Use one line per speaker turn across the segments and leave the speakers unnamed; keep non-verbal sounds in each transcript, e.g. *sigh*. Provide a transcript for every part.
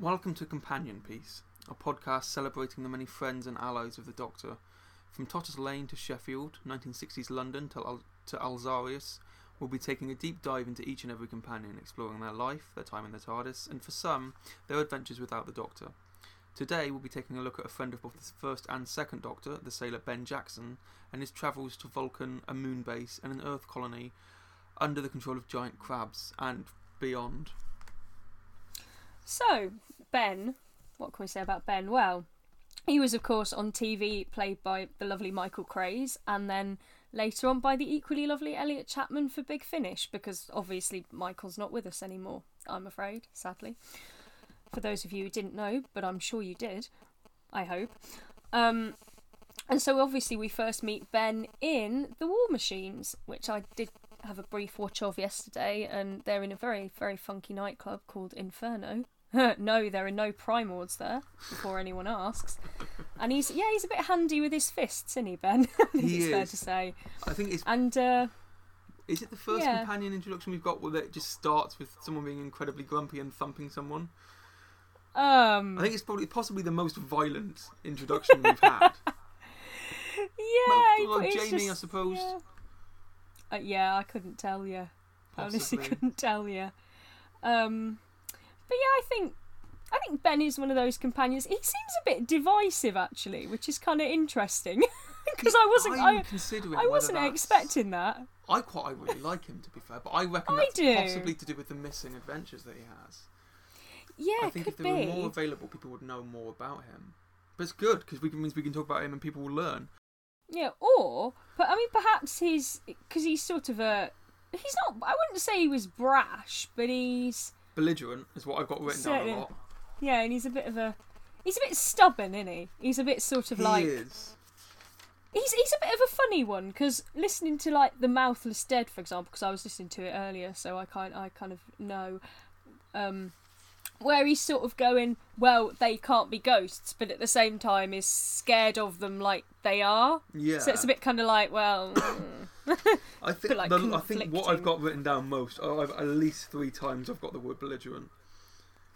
Welcome to Companion Piece, a podcast celebrating the many friends and allies of the Doctor. From Totters Lane to Sheffield, 1960s London to, Al- to Alzarius, we'll be taking a deep dive into each and every companion, exploring their life, their time in the TARDIS, and for some, their adventures without the Doctor. Today, we'll be taking a look at a friend of both the first and second Doctor, the sailor Ben Jackson, and his travels to Vulcan, a moon base, and an Earth colony under the control of giant crabs and beyond.
So, Ben, what can we say about Ben? Well, he was, of course, on TV, played by the lovely Michael Craze, and then later on by the equally lovely Elliot Chapman for Big Finish, because obviously Michael's not with us anymore, I'm afraid, sadly. For those of you who didn't know, but I'm sure you did, I hope. Um, and so obviously we first meet Ben in The War Machines, which I did have a brief watch of yesterday, and they're in a very, very funky nightclub called Inferno. *laughs* no, there are no primords there, before anyone asks. And he's yeah, he's a bit handy with his fists, isn't he, Ben? *laughs* I think
He
it's fair to say.
I think it's
And uh,
Is it the first
Yeah.
companion introduction we've got where it just starts with someone being incredibly grumpy and thumping someone?
um,
I think it's probably possibly the most violent introduction we've had. *laughs*
yeah,
well, Jamie, I suppose.
Yeah. Uh, yeah, I couldn't tell you. Honestly, couldn't tell you. Um, but yeah, I think I think Ben is one of those companions. He seems a bit divisive, actually, which is kind of interesting *laughs* because I wasn't
I'm
I,
considering
I wasn't expecting that.
I quite I really like him to be fair, but I reckon
I
that's
do.
possibly to do with the missing adventures that he has.
Yeah,
I think if there
be.
were more available, people would know more about him. But it's good because we can, means we can talk about him and people will learn.
Yeah, or but I mean, perhaps he's because he's sort of a he's not. I wouldn't say he was brash, but he's
Belligerent is what I've got written down a lot.
yeah, and he's a bit of a he's a bit stubborn, isn't he? He's a bit sort of
he
like
is.
he's he's a bit of a funny one because listening to like the Mouthless Dead, for example, because I was listening to it earlier, so I kind I kind of know. Um, where he's sort of going, well, they can't be ghosts, but at the same time is scared of them like they are.
Yeah.
So it's a bit kind of like, well, mm.
I think *laughs*
like,
the, I think what I've got written down most, oh, I've, at least three times I've got the word belligerent.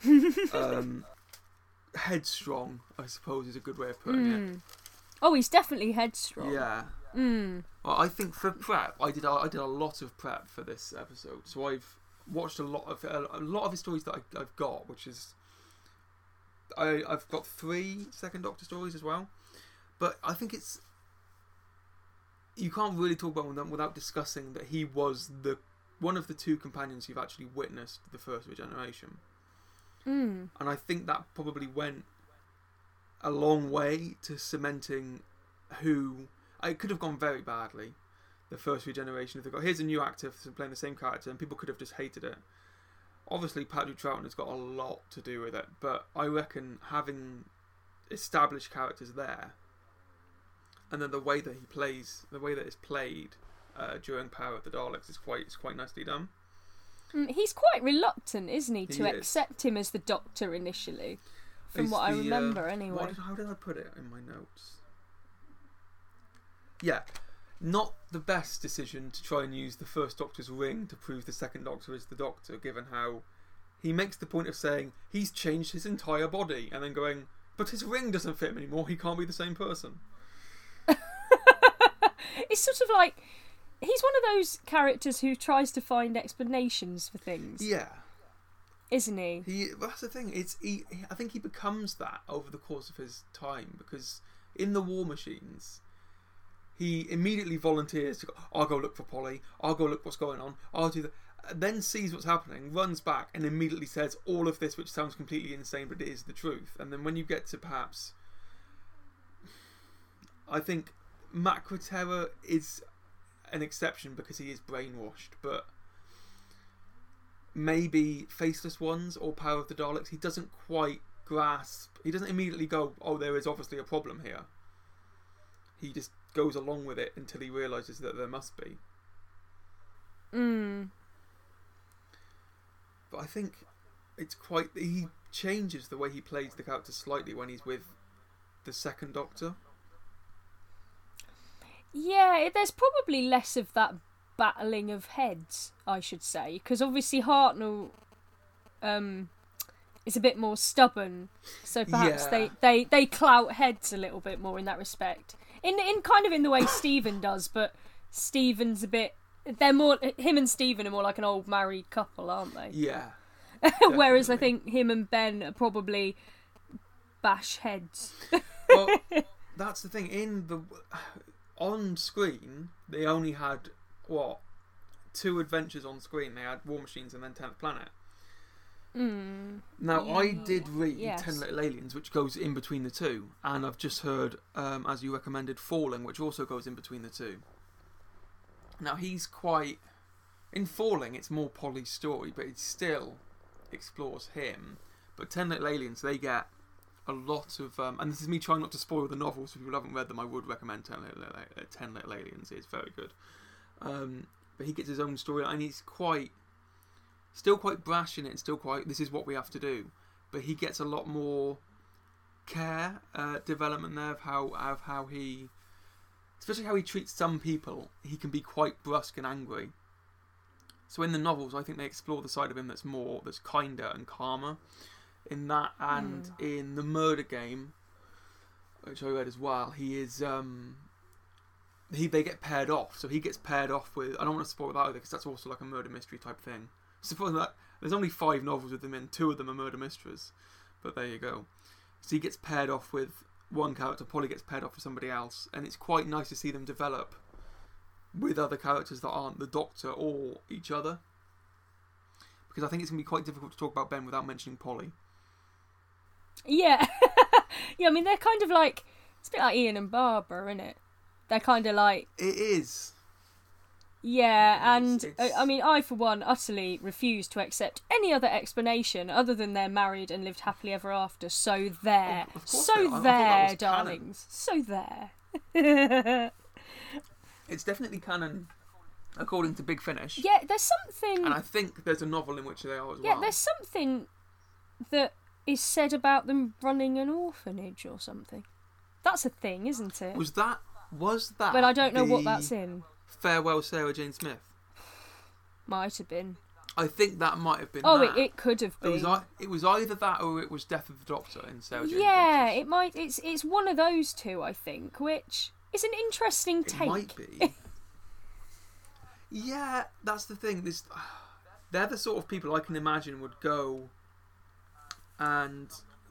*laughs* um, headstrong, I suppose, is a good way of putting
Mm. oh, he's definitely headstrong.
Yeah.
Mm.
Well, I think for prep, I did a, I did a lot of prep for this episode, so I've watched a lot of a, lot of his stories that I, I've got, which is I I've got three Second Doctor stories as well, but I think it's you can't really talk about them without discussing that he was the one of the two companions who've actually witnessed the first regeneration,
Mm.
and I think that probably went a long way to cementing who it could have gone very badly. The first regeneration, if they got here's a new actor playing the same character, and people could have just hated it. Obviously, Patrick Troughton has got a lot to do with it, but I reckon having established characters there, and then the way that he plays, the way that it's played uh, during Power of the Daleks is quite is quite nicely done.
Mm, He's quite reluctant, isn't he, to
He
accept him as the Doctor initially, from
It's
what I
the, uh,
remember anyway.
What did, how did I put it in my notes? Yeah, not the best decision to try and use the first Doctor's ring to prove the second Doctor is the Doctor, given how he makes the point of saying he's changed his entire body and then going, but his ring doesn't fit him anymore, he can't be the same person.
It's sort of like he's one of those characters who tries to find explanations for things,
Yeah,
isn't he?
he. That's the thing. It's he, he- I think he becomes that over the course of his time because in the War Machines, he immediately volunteers to go. I'll go look for Polly. I'll go look what's going on. I'll do that. Then sees what's happening, runs back, and immediately says all of this, which sounds completely insane, but it is the truth. And then when you get to perhaps, I think Macra Terror is an exception because he is brainwashed, but maybe Faceless Ones or Power of the Daleks, he doesn't quite grasp. He doesn't immediately go, "Oh, there is obviously a problem here." He just goes along with it until he realizes that there must be.
Mm.
But I think it's quite. He changes the way he plays the character slightly when he's with the second Doctor.
Yeah, there's probably less of that battling of heads, I should say, because obviously Hartnell um, is a bit more stubborn. So perhaps
Yeah.
they, they, they clout heads a little bit more in that respect. In in kind of in the way *coughs* Stephen does, but Stephen's a bit. They're more him and Stephen are more like an old married couple, aren't they?
Yeah. *laughs*
Whereas I think him and Ben are probably bash heads.
well, *laughs* that's the thing. In the on screen, they only had what two adventures on screen. They had War Machines and then Tenth Planet.
Mm.
Now, I did read
yes.
Ten Little Aliens, which goes in between the two, and I've just heard, um, as you recommended, Falling, which also goes in between the two. Now, he's quite. In Falling, it's more Polly's story, but it still explores him. But Ten Little Aliens, they get a lot of. Um, and this is me trying not to spoil the novels. If you haven't read them, I would recommend Ten Little, uh, Ten Little Aliens. It's very good. Um, but he gets his own story, and he's quite still quite brash in it and still quite this is what we have to do but he gets a lot more care uh, development there of how of how he especially how he treats some people he can be quite brusque and angry so in the novels i think they explore the side of him that's more that's kinder and calmer in that and in the murder game which i read as well he is um he they get paired off so he gets paired off with i don't want to spoil that either because that's also like a murder mystery type thing Suppose that there's only five novels with him in, two of them are murder mysteries, but there you go. So he gets paired off with one character, Polly gets paired off with somebody else, and it's quite nice to see them develop with other characters that aren't the Doctor or each other. Because I think it's gonna be quite difficult to talk about Ben without mentioning Polly.
Yeah, *laughs* yeah. I mean, they're kind of like it's a bit like Ian and Barbara, isn't it? They're kind of like
It is.
yeah, and I I mean, I for one utterly refuse to accept any other explanation other than they're married and lived happily ever after. So there, so
they are. I thought that
there,
was canon.
darlings, so there. *laughs*
It's definitely canon according to Big Finish.
yeah, there's something.
And I think there's a novel in which they are as
Yeah,
well.
there's something that is said about them running an orphanage or something. That's a thing, isn't it?
Was that was that
but I don't know what that's in.
Farewell Sarah Jane Smith?
Might have been.
I think that might have been.
Oh,
that.
it, it could have
It
been.
was, ei- it was either that or it was Death of the Doctor in Sarah Jane
yeah,
Adventures.
it might. It's it's one of those two, I think, which is an interesting take.
It
take.
might be. *laughs* yeah, that's the thing. This, they're the sort of people I can imagine would go and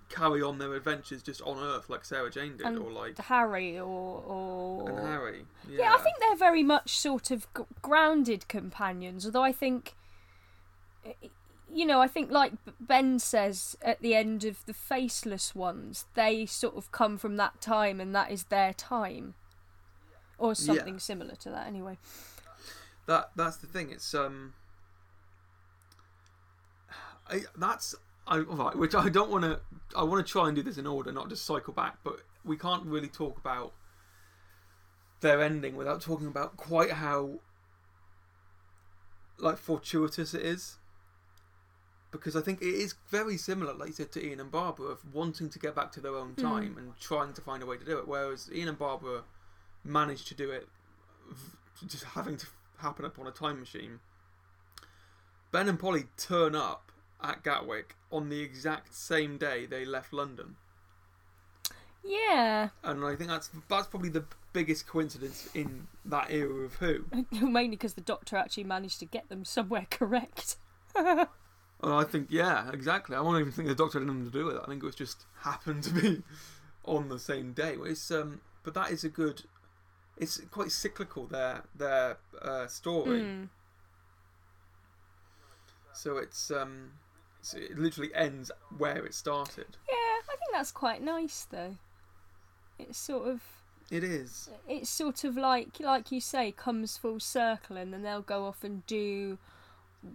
carry on their adventures just on Earth, like Sarah Jane did,
And
or like
Harry or or
and Harry. Yeah,
Yeah, I think they're very much sort of g- grounded companions. Although I think, you know, I think like Ben says at the end of the Faceless ones, they sort of come from that time, and that is their time, or something similar to that. Anyway,
that that's the thing. It's um, I that's I right, which I don't want to. I want to try and do this in order, not just cycle back. But we can't really talk about their ending without talking about quite how like fortuitous it is. Because I think it is very similar, like you said, to Ian and Barbara of wanting to get back to their own hmm. time and trying to find a way to do it. Whereas Ian and Barbara managed to do it just having to happen upon a time machine. Ben and Polly turn up at Gatwick on the exact same day they left London,
yeah,
and I think that's that's probably the biggest coincidence in that era of Who. *laughs*
mainly because the Doctor actually managed to get them somewhere correct. *laughs*
And I think yeah, exactly. I don't even think the Doctor had anything to do with it. I think it was just happened to be *laughs* on the same day. It's um, but that is a good. It's quite cyclical their their uh, story.
Mm.
So it's um, so it literally ends where it started.
Yeah, I think that's quite nice though. It's sort of
It is.
it's sort of like like you say comes full circle and then they'll go off and do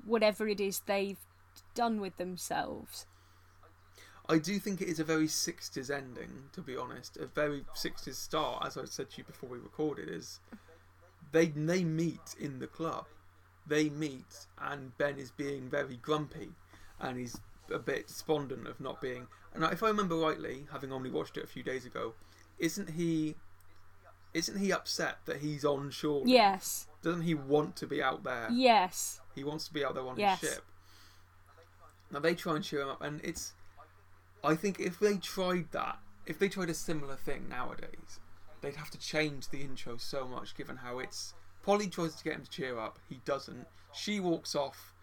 whatever it is they've done with themselves
I do think it is a very 60s ending, to be honest. A very 60s start, as I said to you before we recorded, is they they meet in the club. They meet, and Ben is being very grumpy, and he's a bit despondent of not being. And if I remember rightly, having only watched it a few days ago, isn't he? Isn't he upset that he's on shore?
yes
Doesn't he want to be out there?
yes
He wants to be out there on
Yes.
his ship. Now they try and cheer him up, and it's I think if they tried that, if they tried a similar thing nowadays, they'd have to change the intro so much. Given how it's Polly tries to get him to cheer up, he doesn't. She walks off,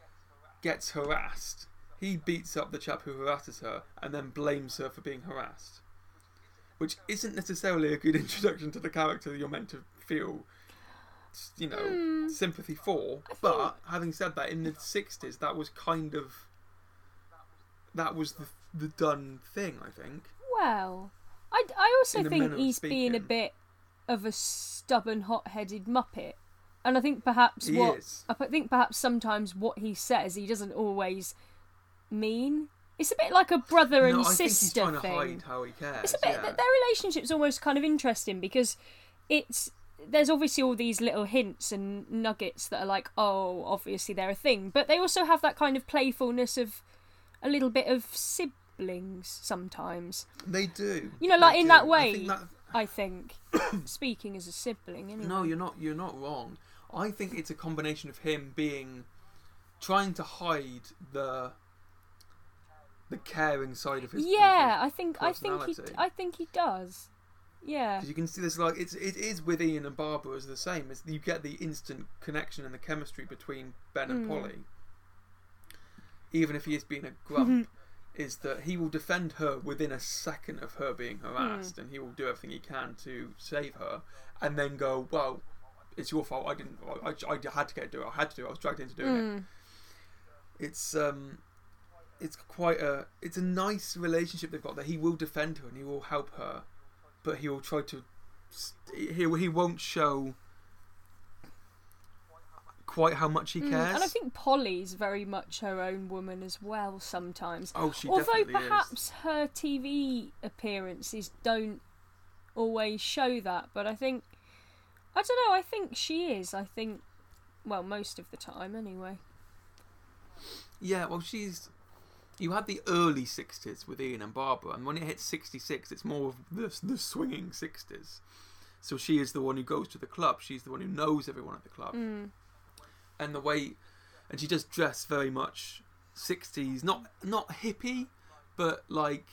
gets harassed. He beats up the chap who harasses her, and then blames her for being harassed. Which isn't necessarily a good *laughs* introduction to the character you're meant to feel, you know,
Hmm.
sympathy for. But having said that, in the '60s, that was kind of that was the the done thing. I think.
Well, I, I also think he's being a bit of a stubborn, hot-headed muppet, and I think perhaps
He
what
is.
I think perhaps sometimes what he says he doesn't always mean. It's a bit like a brother and
no, I
sister
trying to
thing.
hide how he cares.
It's a bit
yeah.
th- their relationship's almost kind of interesting because it's there's obviously all these little hints and nuggets that are like, oh, obviously they're a thing, but they also have that kind of playfulness of a little bit of siblings sometimes.
They do.
You know,
They
like in
do.
that
I
way.
think that-
I think *coughs* speaking as a sibling. Anyway.
No, you're not. You're not wrong. I think it's a combination of him being trying to hide the the caring side of his.
yeah, I think I think he. I think he does. Yeah.
Because you can see this, like it's it is with Ian and Barbara is the same. As you get the instant connection and the chemistry between Ben and
Mm.
Polly. Even if he is being a grump, *laughs* is that he will defend her within a second of her being harassed,
Hmm.
and he will do everything he can to save her, and then go, "Well, it's your fault. I didn't. I, I had to get to do it. I had to do it. I was dragged into doing it."
Mm.
It's um, it's quite a it's a nice relationship they've got. That he will defend her and he will help her, but he will try to he he won't show quite how much he
Mm,
cares.
And I think Polly's very much her own woman as well sometimes.
oh, she
Although perhaps
is.
her TV appearances don't always show that, but I think I don't know, I think she is. I think well, most of the time anyway.
Yeah, well, she's. You had the early '60s with Ian and Barbara, and when it hits '66, it's more of the the swinging '60s. So she is the one who goes to the club. She's the one who knows everyone at the club.
Mm.
and the way and she does dress very much 60s not not hippie but like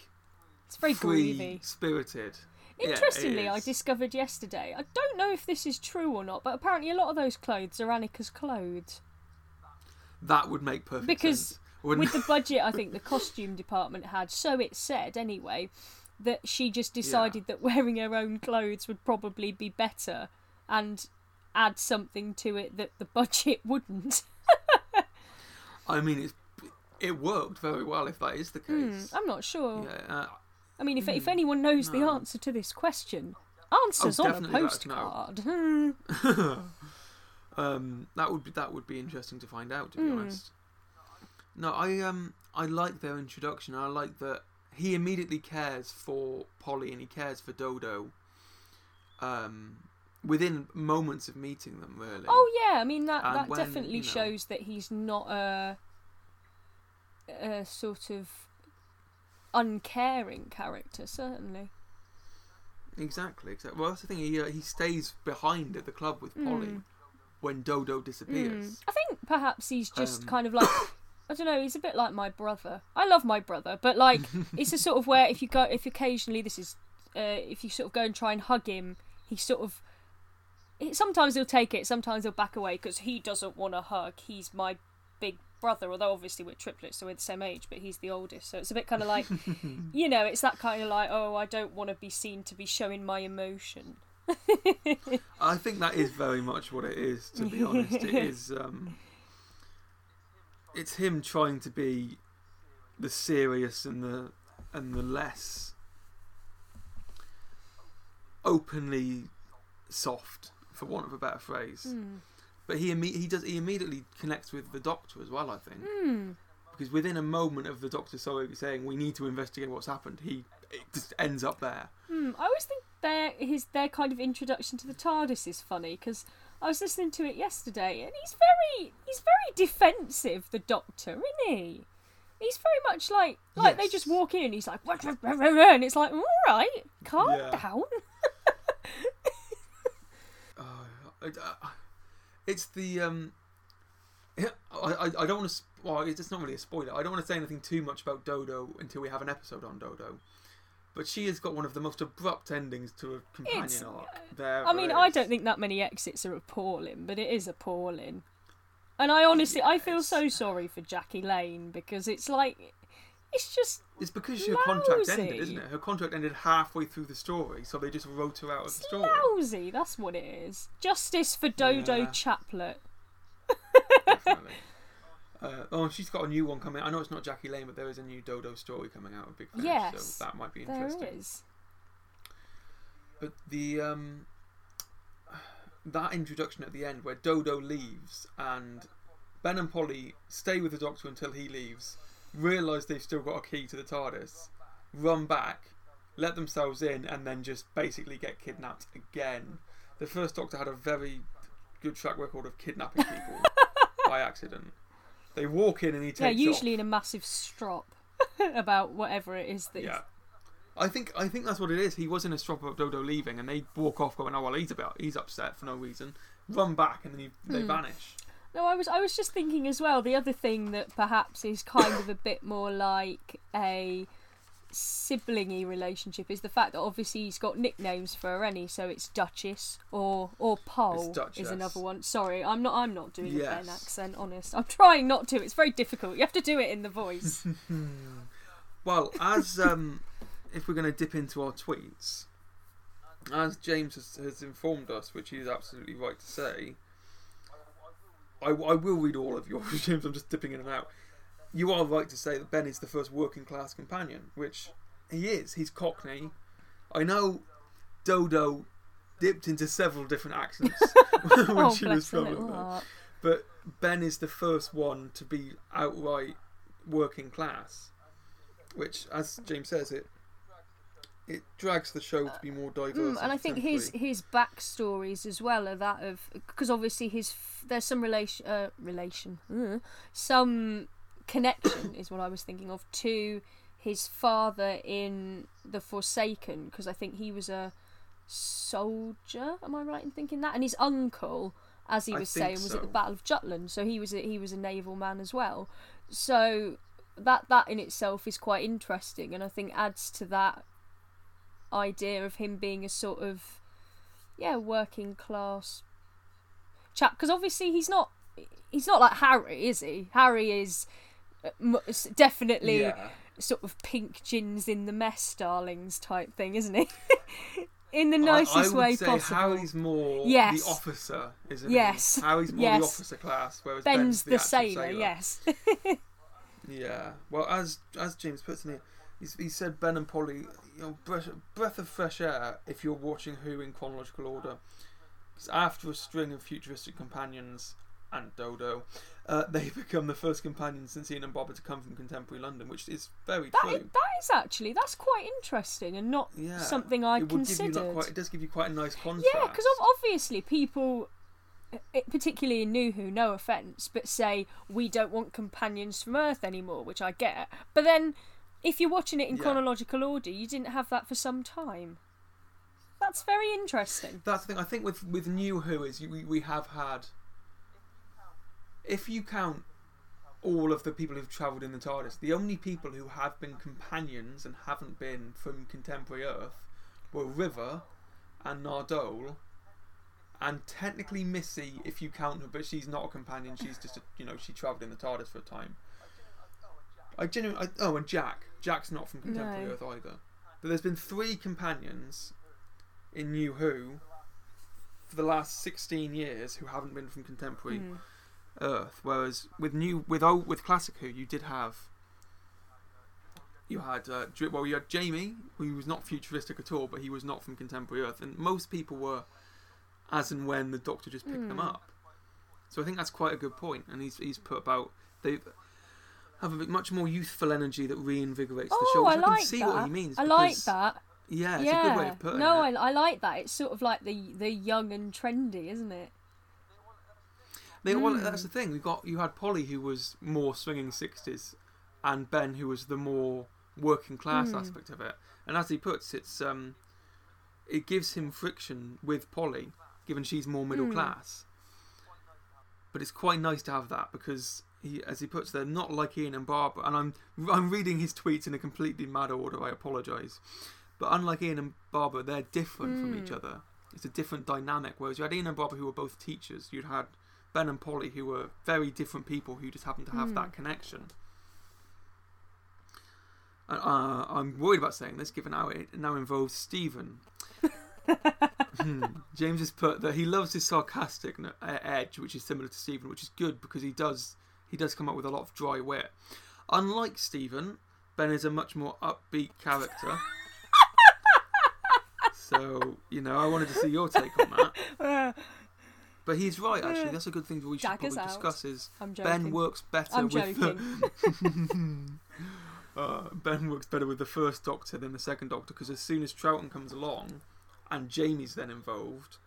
It's very
free
groovy.
spirited Yeah,
Interestingly, I discovered yesterday. I don't know if this is true or not, but apparently a lot of those clothes are Anneke's clothes.
that would make perfect
Because
sense wouldn't
with the *laughs* budget I think the costume department had, so it said anyway, that she just decided that *laughs* wearing her own clothes would probably be better and add something to it that the budget *laughs* wouldn't.
i mean it's it worked very well if that is the
Hmm,
case
I'm not sure.
yeah uh,
I mean, if, if
Hmm,
anyone knows the answer to this question, answers
Oh,
on a
definitely let us know.
postcard.
Um that would be that would be interesting to find out to be
Mm.
honest no i um i like their introduction i like that he immediately cares for polly and he cares for dodo um within moments of meeting them really
Oh yeah, I mean that
And
that
when,
definitely
you know-
shows that he's not a a sort of uncaring character. Certainly.
exactly exactly well that's the thing he uh, he stays behind at the club with polly
Mm.
when dodo
Mm.
disappears
I think perhaps he's just
Um,
kind of like *coughs* I don't know. He's a bit like my brother. I love my brother, but like *laughs* it's a sort of where if you go, if occasionally this is, uh, if you sort of go and try and hug him, he sort of. It, sometimes he'll take it, sometimes he'll back away because he doesn't want to hug. He's my big brother, although obviously we're triplets, so we're the same age, but he's the oldest, so it's a bit kind of like, *laughs* you know, it's that kind of like, oh, I don't want to be seen to be showing my emotion. *laughs*
I think that is very much what it is. To be honest, it is. Um, it's him trying to be the serious and the and the less openly soft, for want of a better phrase.
Hmm.
But he imme- he does he immediately connects with the doctor as well. I think
Hmm.
because within a moment of the doctor sorry saying we need to investigate what's happened, he it just ends up there.
Hmm, I always think their his their kind of introduction to the TARDIS is funny because I was listening to it yesterday and he's very he's very defensive. The Doctor, isn't he? He's very much like like they just walk in he's like "Wah, wah, wah, wah, wah," and it's like all right, calm
Yeah.
down. *laughs*
Oh, I- it's the um. I, I, I don't want to. well, it's not really a spoiler. I don't want to say anything too much about Dodo until we have an episode on Dodo. But she has got one of the most abrupt endings to a companion
It's-
arc. There,
I mean,
there
I don't think that many exits are appalling, but it is appalling. And I honestly, I feel so sorry for Jackie Lane because it's like, it's just
It's because her contract ended, isn't it? Her contract ended halfway through the story, so they just wrote her out of the story.
lousy. That's what it is. Justice for Dodo
Yeah.
Chaplet. *laughs*
Uh, oh, and she's got a new one coming. I know it's not Jackie Lane, but there is a new Dodo story coming out of Big Finish,
Yes,
so that might be interesting.
is.
But the um, that introduction at the end where Dodo leaves and Ben and Polly stay with the Doctor until he leaves, realise they've still got a key to the TARDIS, run back, let themselves in, and then just basically get kidnapped again. The first Doctor had a very good track record of kidnapping people *laughs* by accident. They walk in and he takes
Yeah,
off.
usually in a massive strop *laughs* about whatever it is that.
Yeah. I think I think that's what it is. He was in a strop of Dodo leaving, and they walk off, going, "Oh well, he's about he's upset for no reason." Run back, and then he, they
Hmm.
vanish.
No, I was I was just thinking as well. The other thing that perhaps is kind of a bit more like a siblingy relationship is the fact that obviously he's got nicknames for Rennie, so it's Duchess or or Pole is another one. Sorry, I'm not I'm not doing a
Yes.
Ben accent. Honest, I'm trying not to. It's very difficult. You have to do it in the voice. *laughs*
Well, as um, if we're going to dip into our tweets, as James has, has informed us, which he is absolutely right to say, I, I will read all of yours, *laughs* James. I'm just dipping in and out. You are right to say that Ben is the first working class companion, which he is. He's Cockney. I know Dodo dipped into several different accents *laughs* when
oh,
she was filming But Ben is the first one to be outright working class, which, as James says, it it drags the show to be more diverse.
Mm, and I think his his backstories as well are that of because obviously his there's some relation uh, relation uh, some connection is what I was thinking of to his father in the Forsaken because I think he was a soldier. Am I right in thinking that? And his uncle, as he was saying, was at the. Battle of Jutland, so he was a, he was a naval man as well. So that that in itself is quite interesting, and I think adds to that idea of him being a sort of yeah working class chap because obviously he's not he's not like Harry is he Harry is definitely
yeah.
sort of pink gins in the mess darlings type thing isn't he *laughs* in the nicest
I, would
way
say
possible
Harry's more
Yes.
the officer, isn't
Yes.
he? Harry's more
Yes.
the officer class, whereas
Ben's the,
actual
sailor, yes *laughs*
Yeah. Well, as as James puts in here, he said Ben and Polly, you know, breath, breath of fresh air if you're watching Who in chronological order. Because after a string of futuristic companions and Dodo, uh, *laughs* they become the first companions since Ian and Bob to come from contemporary London, which is very
that
true.
is, that is actually that's quite interesting and not
yeah.
something I
it would give you
considered
quite, it does give you quite a nice contrast.
Yeah, because obviously people, eh, particularly in New Who, no offense, but say we don't want companions from Earth anymore, which I get. But then, if you're watching it in
Yeah.
chronological order, you didn't have that for some time. That's very interesting.
That's the thing. I think with with New Who is we we have had. If you count all of the people who've travelled in the TARDIS, the only people who have been companions and haven't been from contemporary Earth were River and Nardole, and technically Missy, if you count her, but she's not a companion. She's just a, you know she travelled in the TARDIS for a time. I genuinely. I, oh, and Jack. Jack's not from contemporary
No.
Earth either. But there's been three companions in New Who for the last 16 years who haven't been from contemporary
Hmm.
Earth. Whereas with new with old with classic Who, you did have you had uh, well you had Jamie, who was not futuristic at all, but he was not from contemporary Earth, and most people were as and when the Doctor just picked them
Hmm.
up. So I think that's quite a good point, and he's he's put about they have a bit much more youthful energy that reinvigorates the show.
Oh,
Which
I
I, can
like
see
that.
what he means.
I like that.
Yeah, it's
yeah.
a good way of putting
no,
it.
I, I like that. It's sort of like the the young and trendy, isn't it?
They, well,
Mm.
that's the thing. We got you had Polly who was more swinging sixties, and Ben who was the more working class
Mm.
aspect of it. And as he puts, it's um, it gives him friction with Polly, given she's more middle
Mm.
class. But it's quite nice to have that because he, as he puts there, not like Ian and Barbara. And I'm I'm reading his tweets in a completely mad order. I apologise, but unlike Ian and Barbara, they're different from each
Mm.
other. It's a different dynamic. Whereas you had Ian and Barbara who were both teachers. You'd had Ben and Polly who were very different people who just happened to have
Mm.
that connection. And, uh, I'm worried about saying this, given how it now involves Stephen. *laughs* Hmm. James has put that he loves his sarcastic uh, edge, which is similar to Stephen, which is good because he does he does come up with a lot of dry wit. Unlike Stephen, Ben is a much more upbeat character. *laughs* so you know, I wanted to see your take on that. *laughs* But he's right, actually. That's a good thing that we should
Daggers
probably
out.
discuss. Is. Ben works better
I'm
with the *laughs* *laughs* uh, Ben works better with the first Doctor than the second Doctor because as soon as Troughton comes along, and Jamie's then involved,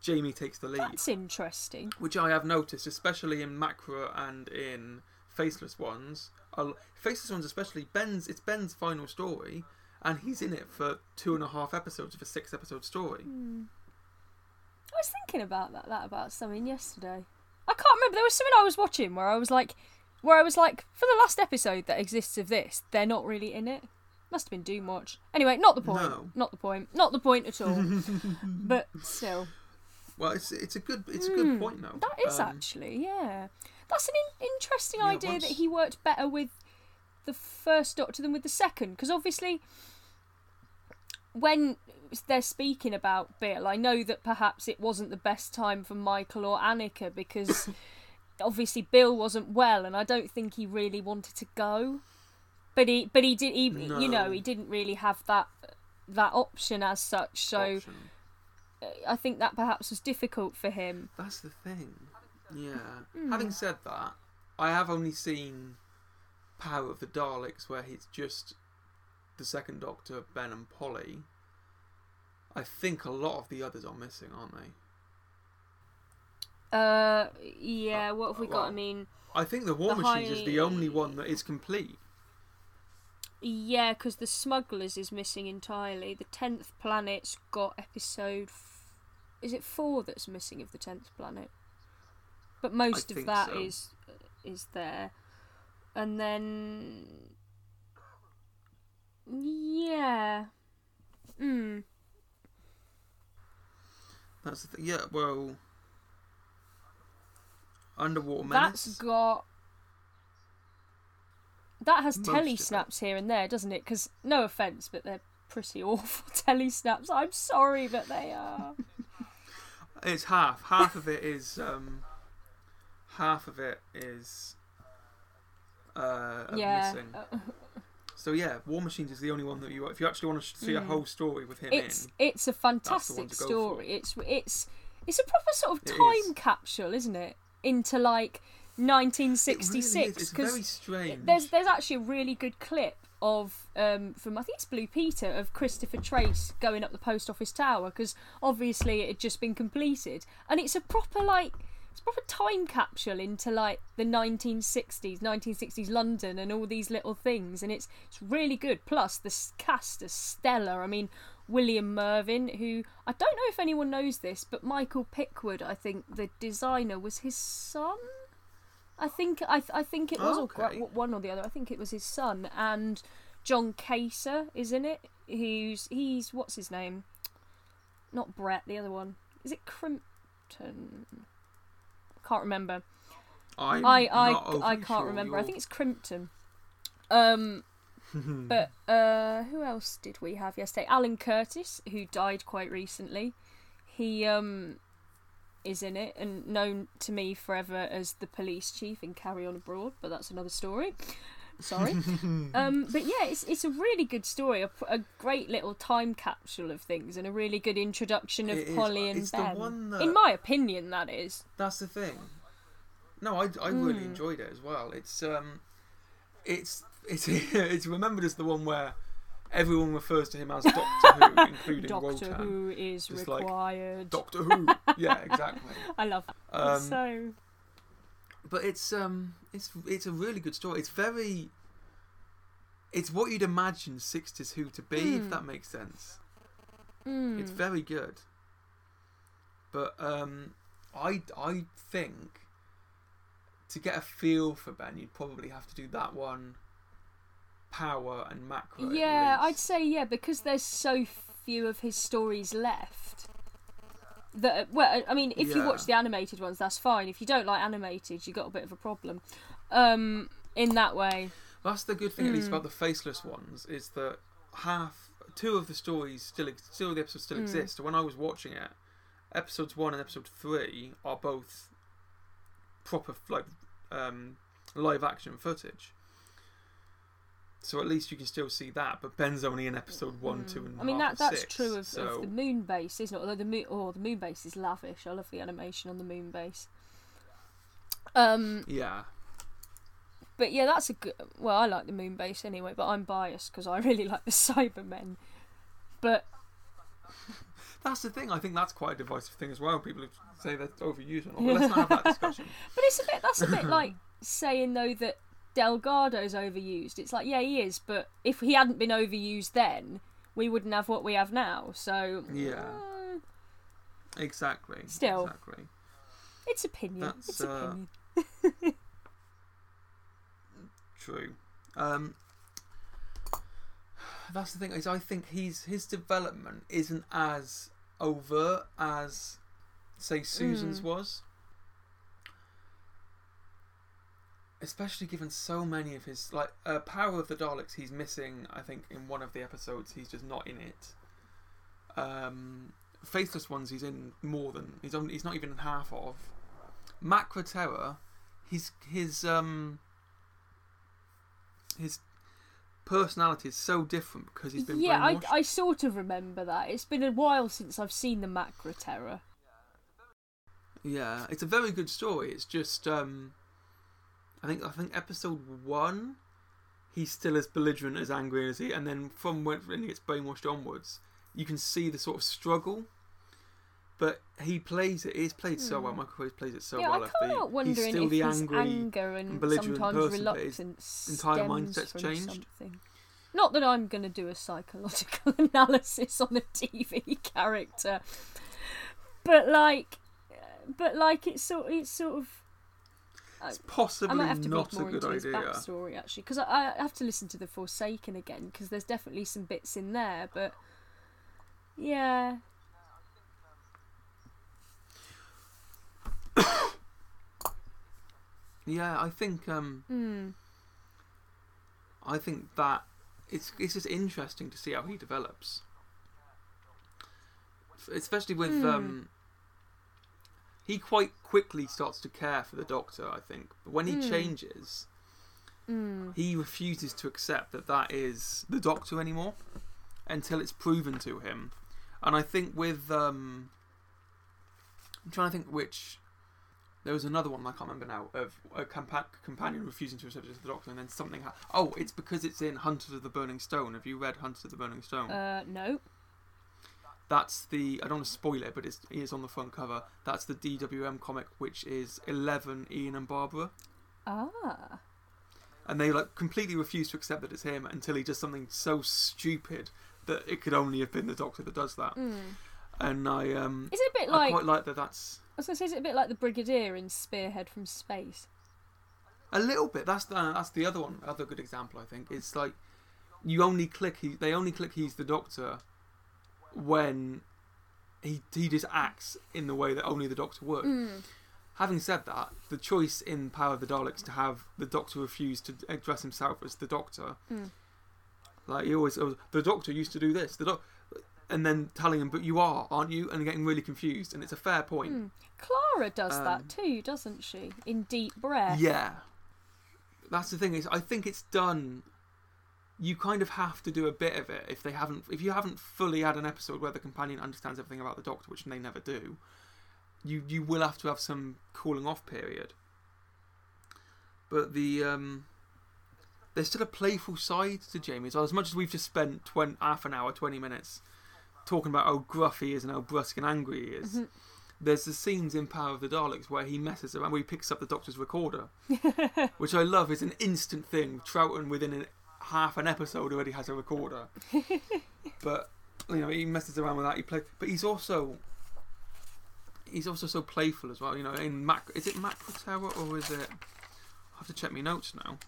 Jamie takes the lead,
That's interesting.
which I have noticed, especially in Macra and in Faceless Ones. Uh, Faceless Ones, especially Ben's. It's Ben's final story, and he's in it for two and a half episodes of a six-episode story.
Hmm. I was thinking about that, that about something yesterday. I can't remember. There was something I was watching where I was like, where I was like, for the last episode that exists of this, they're not really in it. Must have been Doom Watch. Anyway, not the point.
No.
Not the point. Not the point at all. *laughs* but still,
Well, it's it's a good it's a good point though.
that is
Um,
actually yeah. That's an in- interesting
Yeah,
idea
once-
that he worked better with the first Doctor than with the second, because obviously when they're speaking about Bill, I know that perhaps it wasn't the best time for Michael or Anneke because *coughs* obviously Bill wasn't well, and I don't think he really wanted to go. But he, but he did. He, you know,
No.
he didn't really have that that option as such. So
option.
uh, I think that perhaps was difficult for him.
That's the thing. Yeah.
Hmm.
Having said that, I have only seen Power of the Daleks where it's just the second Doctor, Ben and Polly. I think a lot of the others are missing, aren't they?
Uh, yeah. What have we got? I mean,
I think the War
The
Machines is the only one that is complete.
yeah, because the Smugglers is missing entirely. The tenth planet's got episode. F- is it four that's missing of the tenth planet? But most of
think
that
so.
is is there, and then yeah. Hmm.
That's the thing. Yeah, well. Underwater Menace.
That's got. That has
Most
telesnaps here and there, doesn't it? Because no offense, but they're pretty *laughs* awful telesnaps. I'm sorry, but they are. *laughs*
It's half. Half of it is. Um, half of it is. Uh,
yeah.
missing. *laughs* So yeah, War Machines is the only one that you. If you actually want to see a
Mm.
whole story with him
it's
in,
it's a fantastic story. It's it's it's a proper sort of
It
time
is.
capsule, isn't it? Into like
it really is.
1966
It's very
because
strange.
there's there's actually a really good clip of um from I think it's Blue Peter of Christopher Trace going up the post office tower because obviously it had just been completed and it's a proper like it's a proper time capsule into like the 1960s 1960s London and all these little things and it's it's really good plus the cast is stellar I mean William Mervyn who I don't know if anyone knows this but Michael Pickwoad I think the designer was his son I think I I think it was or
Okay.
one or the other. I think it was his son and John Cater is in it. Who's he's what's his name? Not Brett, the other one. Is it Krimpton? Can't remember.
I'm
I I I can't remember. I
you're-
think it's Krimpton. Um, *laughs* but uh, who else did we have yesterday? Alan Curtis, who died quite recently. He um is in it and known to me forever as the police chief in Carry On Abroad, but that's another story. Sorry. *laughs* um, but yeah, it's it's a really good story, a, a great little time capsule of things, and a really good introduction of
It is.
Polly and
It's the
Ben.
one that-
In my opinion, that is.
That's the thing. No, I, I really
Mm.
enjoyed it as well. It's um, it's it's *laughs* it's remembered as the one where everyone refers to him as Doctor Who, *laughs* including
Doctor. Who is
Just like
required.
Doctor Who. yeah, exactly.
I love that.
Um,
so
but it's um, it's it's a really good story. It's very. It's what you'd imagine '60s Who to be, if
Mm.
that makes sense.
mm,
It's very good. But um, I I think to get a feel for Ben, you'd probably have to do that one, Power and Macra.
yeah, I'd say yeah because there's so few of his stories left. That well, I mean, if you watch the animated ones, that's fine. If you don't like animated, you've got a bit of a problem. Um, in that way,
That's the good thing, at least
Mm.
about the faceless ones, is that half, two of the stories still, ex- two of the episodes still
Mm.
exist. When I was watching it, episodes one and episode three are both proper like um, live action footage. So at least you can still see that. But Ben's only in episode one,
Mm.
two, and 1.
I mean that that's
six,
true of,
so,
of the moon base, isn't it? Although the moon, oh, the moon base is lavish. I love the animation on the moon base. Um,
yeah,
but yeah, that's a good. Well, I like the moon base anyway, but I'm biased because I *laughs* really like the Cybermen. But *laughs*
that's the thing. I think that's quite a divisive thing as well. People say they're overused, and all, but let's not have that *laughs* discussion.
But it's a bit. That's a bit like saying though that Delgado's overused. It's like yeah, he is, but if he hadn't been overused then, we wouldn't have what we have now. So
Yeah.
uh,
Exactly.
Still.
Exactly.
it's opinion.
That's,
it's
uh,
opinion. *laughs*
True. Um, that's the thing is, I think he's his development isn't as overt as, say, Susan's
Mm.
was. Especially given so many of his like uh, Power of the Daleks, he's missing. I think in one of the episodes, he's just not in it. Um, Faithless ones, he's in more than he's only he's not even in half of. Macra Terror, his his um his personality is so different because he's been
yeah, I. I sort of remember that. It's been a while since I've seen the Macra Terror.
Yeah, it's a very good story. It's just um I think I think episode one he's still as belligerent as angry as he and then from when, he gets brainwashed onwards you can see the sort of struggle but he plays it he's played so well
Hmm.
Michael Craze plays it so
yeah,
well
I
think
help wondering
he's still
if
the
his
angry
anger and
belligerent
sometimes
person,
reluctance
entire mindset's changed.
something. Not that I'm going to do a psychological *laughs* analysis on a TV character, but like, but like it's sort it's sort of.
It's possibly I
might have to
not
read
a
more
good
into his backstory actually, because I, I have to listen to the Forsaken again because there's definitely some bits in there, but yeah,
yeah I think um
mm,
I think that it's it's just interesting to see how he develops, especially with
Hmm.
um. He quite quickly starts to care for the Doctor, I think. But when he
Hmm.
changes,
mm,
he refuses to accept that that is the Doctor anymore until it's proven to him. And I think with um, I'm trying to think which. There was another one I can't remember now of a compa- companion refusing to accept it as the Doctor, and then something. Ha- oh, it's because it's in Hunters of the Burning Stone. Have you read Hunters of the Burning Stone?
uh, no,
That's the. I don't want to spoil it, but it's, it is on the front cover. That's the DWM comic, which is Eleven, Ian, and Barbara.
ah,
and they like completely refuse to accept that it's him until he does something so stupid that it could only have been the doctor that does that.
mm.
And I um
is it a bit like I
quite like that. That's
I was gonna say, is it a bit like the Brigadier in Spearhead from Space?
a little bit. That's the that's the other one. Other good example. I think it's like you only click. He they only click. He's the doctor when he he just acts in the way that only the doctor would.
Mm.
Having said that, the choice in Power of the Daleks to have the Doctor refuse to address himself as the Doctor,
Mm.
like he always, oh, the Doctor used to do this, the doc, and then telling him, but you are, aren't you? And getting really confused, and it's a fair point.
Mm. Clara does
Um,
that too, doesn't she? In Deep Breath.
Yeah, that's the thing is, I think it's done. You kind of have to do a bit of it if they haven't, if you haven't fully had an episode where the companion understands everything about the Doctor, which they never do. You you will have to have some cooling off period. But the um, there's still a playful side to Jamie as well. As much as we've just spent 20, half an hour, twenty minutes talking about how gruff he is and how brusque and angry he is.
Mhm.
There's the scenes in Power of the Daleks where he messes around, where he picks up the Doctor's recorder, *laughs* which I love. is an instant thing. Troughton within an, half an episode already has a recorder, *laughs* but you know he messes around with that. He plays, but he's also he's also so playful as well. You know, in Mac, is it Macra Terror or is it I have to check my notes now.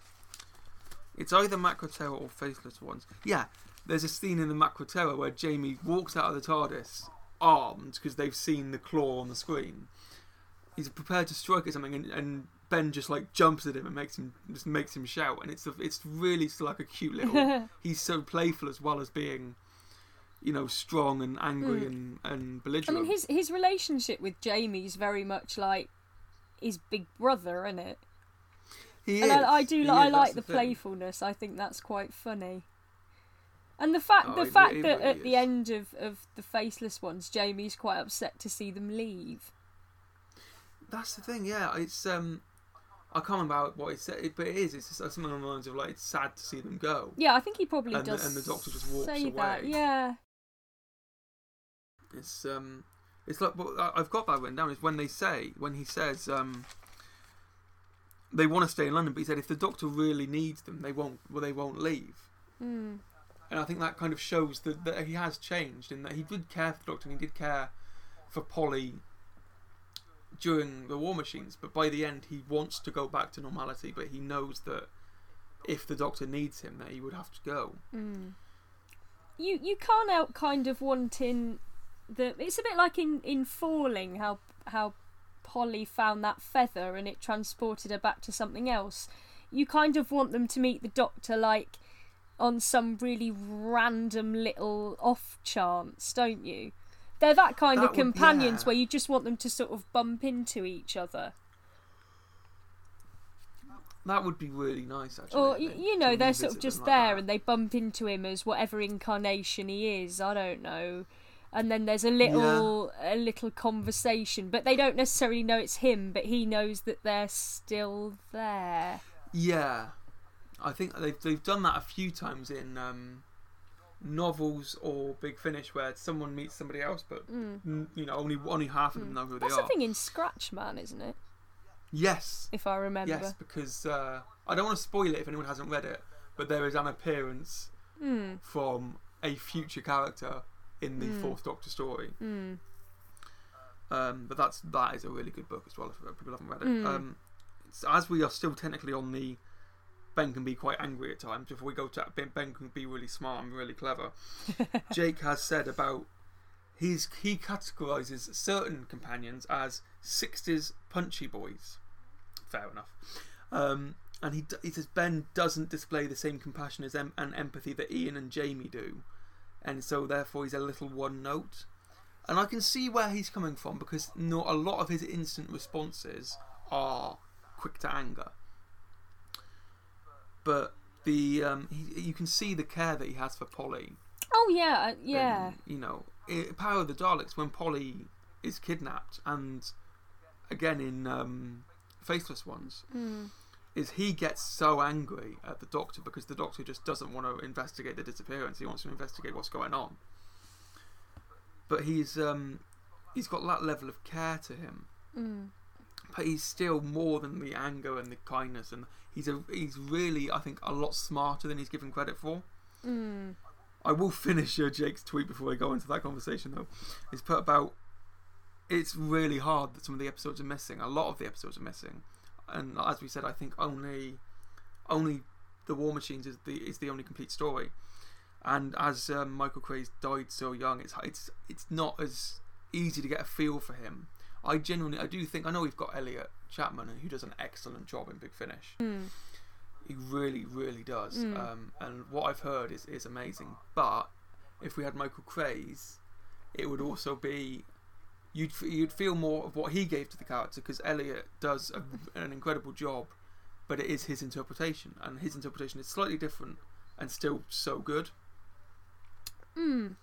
It's either Macra Terror or Faceless Ones. Yeah, there's a scene in the Macra Terror where Jamie walks out of the TARDIS armed because they've seen the claw on the screen. He's prepared to strike at something, and, and Ben just like jumps at him and makes him just makes him shout, and it's a, it's really like a cute little. *laughs* he's so playful as well as being, you know, strong and angry
Mm.
and and
I mean, his his relationship with Jamie's very much like his big brother, isn't it?
he
and
is.
I, I do
He
I
is,
like
that's
the playfulness. I think that's quite funny. And the fact
Oh,
the fact that
really
at the end of, of the faceless ones, Jamie's quite upset to see them leave.
That's the thing, yeah. It's um, I can't remember what it said, but it is. It's just something along the lines of like it's sad to see them go.
Yeah, I think he probably
And the-
does.
and the doctor just walks
say that.
away.
Yeah.
It's um, it's like well, I- I've got that written down. Is when they say when he says um, they want to stay in London, but he said if the doctor really needs them, they won't. Well, they won't leave.
Mm.
And I think that kind of shows that, that he has changed in that he did care for the doctor and he did care for Polly during the War Machines, but by the end he wants to go back to normality, but he knows that if the doctor needs him, that he would have to go.
Mm. You you can't help kind of wanting the. It's a bit like in in falling how how Polly found that feather and it transported her back to something else. You kind of want them to meet the Doctor like on some really random little off chance, don't you? They're that kind
That
of
would-
companions
yeah.
where you just want them to sort of bump into each other.
That would be really nice, actually.
Or
I
y-
think,
you know, they're sort of just
them
there
that.
and they bump into him as whatever incarnation he is. I don't know. And then there's a little a little conversation, but they don't necessarily know it's him, but he knows that they're still there.
Yeah, I think they've they've done that a few times in um, novels or Big Finish, where someone meets somebody else, but
Mm.
n- you know only only half of them
Mm.
know who
That's
they
the
are.
thing in Scratchman, isn't it?
Yes,
If I remember.
yes, because uh, I don't want to spoil it if anyone hasn't read it, but there is an appearance
Mm.
from a future character in the
Mm.
Fourth Doctor story.
Mm.
Um, but that's that is a really good book as well. If people haven't read it,
Mm.
um, as we are still technically on the Ben can be quite angry at times. Before we go to Ben, Ben can be really smart and really clever. *laughs* Jake has said about he's he categorizes certain companions as sixties punchy boys. Fair enough. Um, and he he says Ben doesn't display the same compassion as em- and empathy that Ian and Jamie do, and so therefore he's a little one note. And I can see where he's coming from because not a lot of his instant responses are quick to anger. But the um, he, you can see the care that he has for Polly.
Oh yeah, uh, yeah.
And, you know, i Power of the Daleks when Polly is kidnapped, and again in um, Faceless Ones,
Mm.
is he gets so angry at the Doctor because the Doctor just doesn't want to investigate the disappearance. He wants to investigate what's going on. But he's um, he's got that level of care to him.
Mm.
But he's still more than the anger and the kindness, and he's a he's really I think a lot smarter than he's given credit for.
Mm.
I will finish uh, Jake's tweet before I go into that conversation, though. He's put about it's really hard that some of the episodes are missing. A lot of the episodes are missing, and as we said, I think only only the War Machines is the is the only complete story. And as um, Michael Craze died so young, it's it's it's not as easy to get a feel for him. I genuinely, I do think I know we've got Elliot Chapman who does an excellent job in Big Finish.
Mm.
He really, really does.
Mm.
Um, and what I've heard is, is amazing. But if we had Michael Craze, it would also be you'd you'd feel more of what he gave to the character because Elliot does a, an incredible job, but it is his interpretation, and his interpretation is slightly different and still so good.
Mm.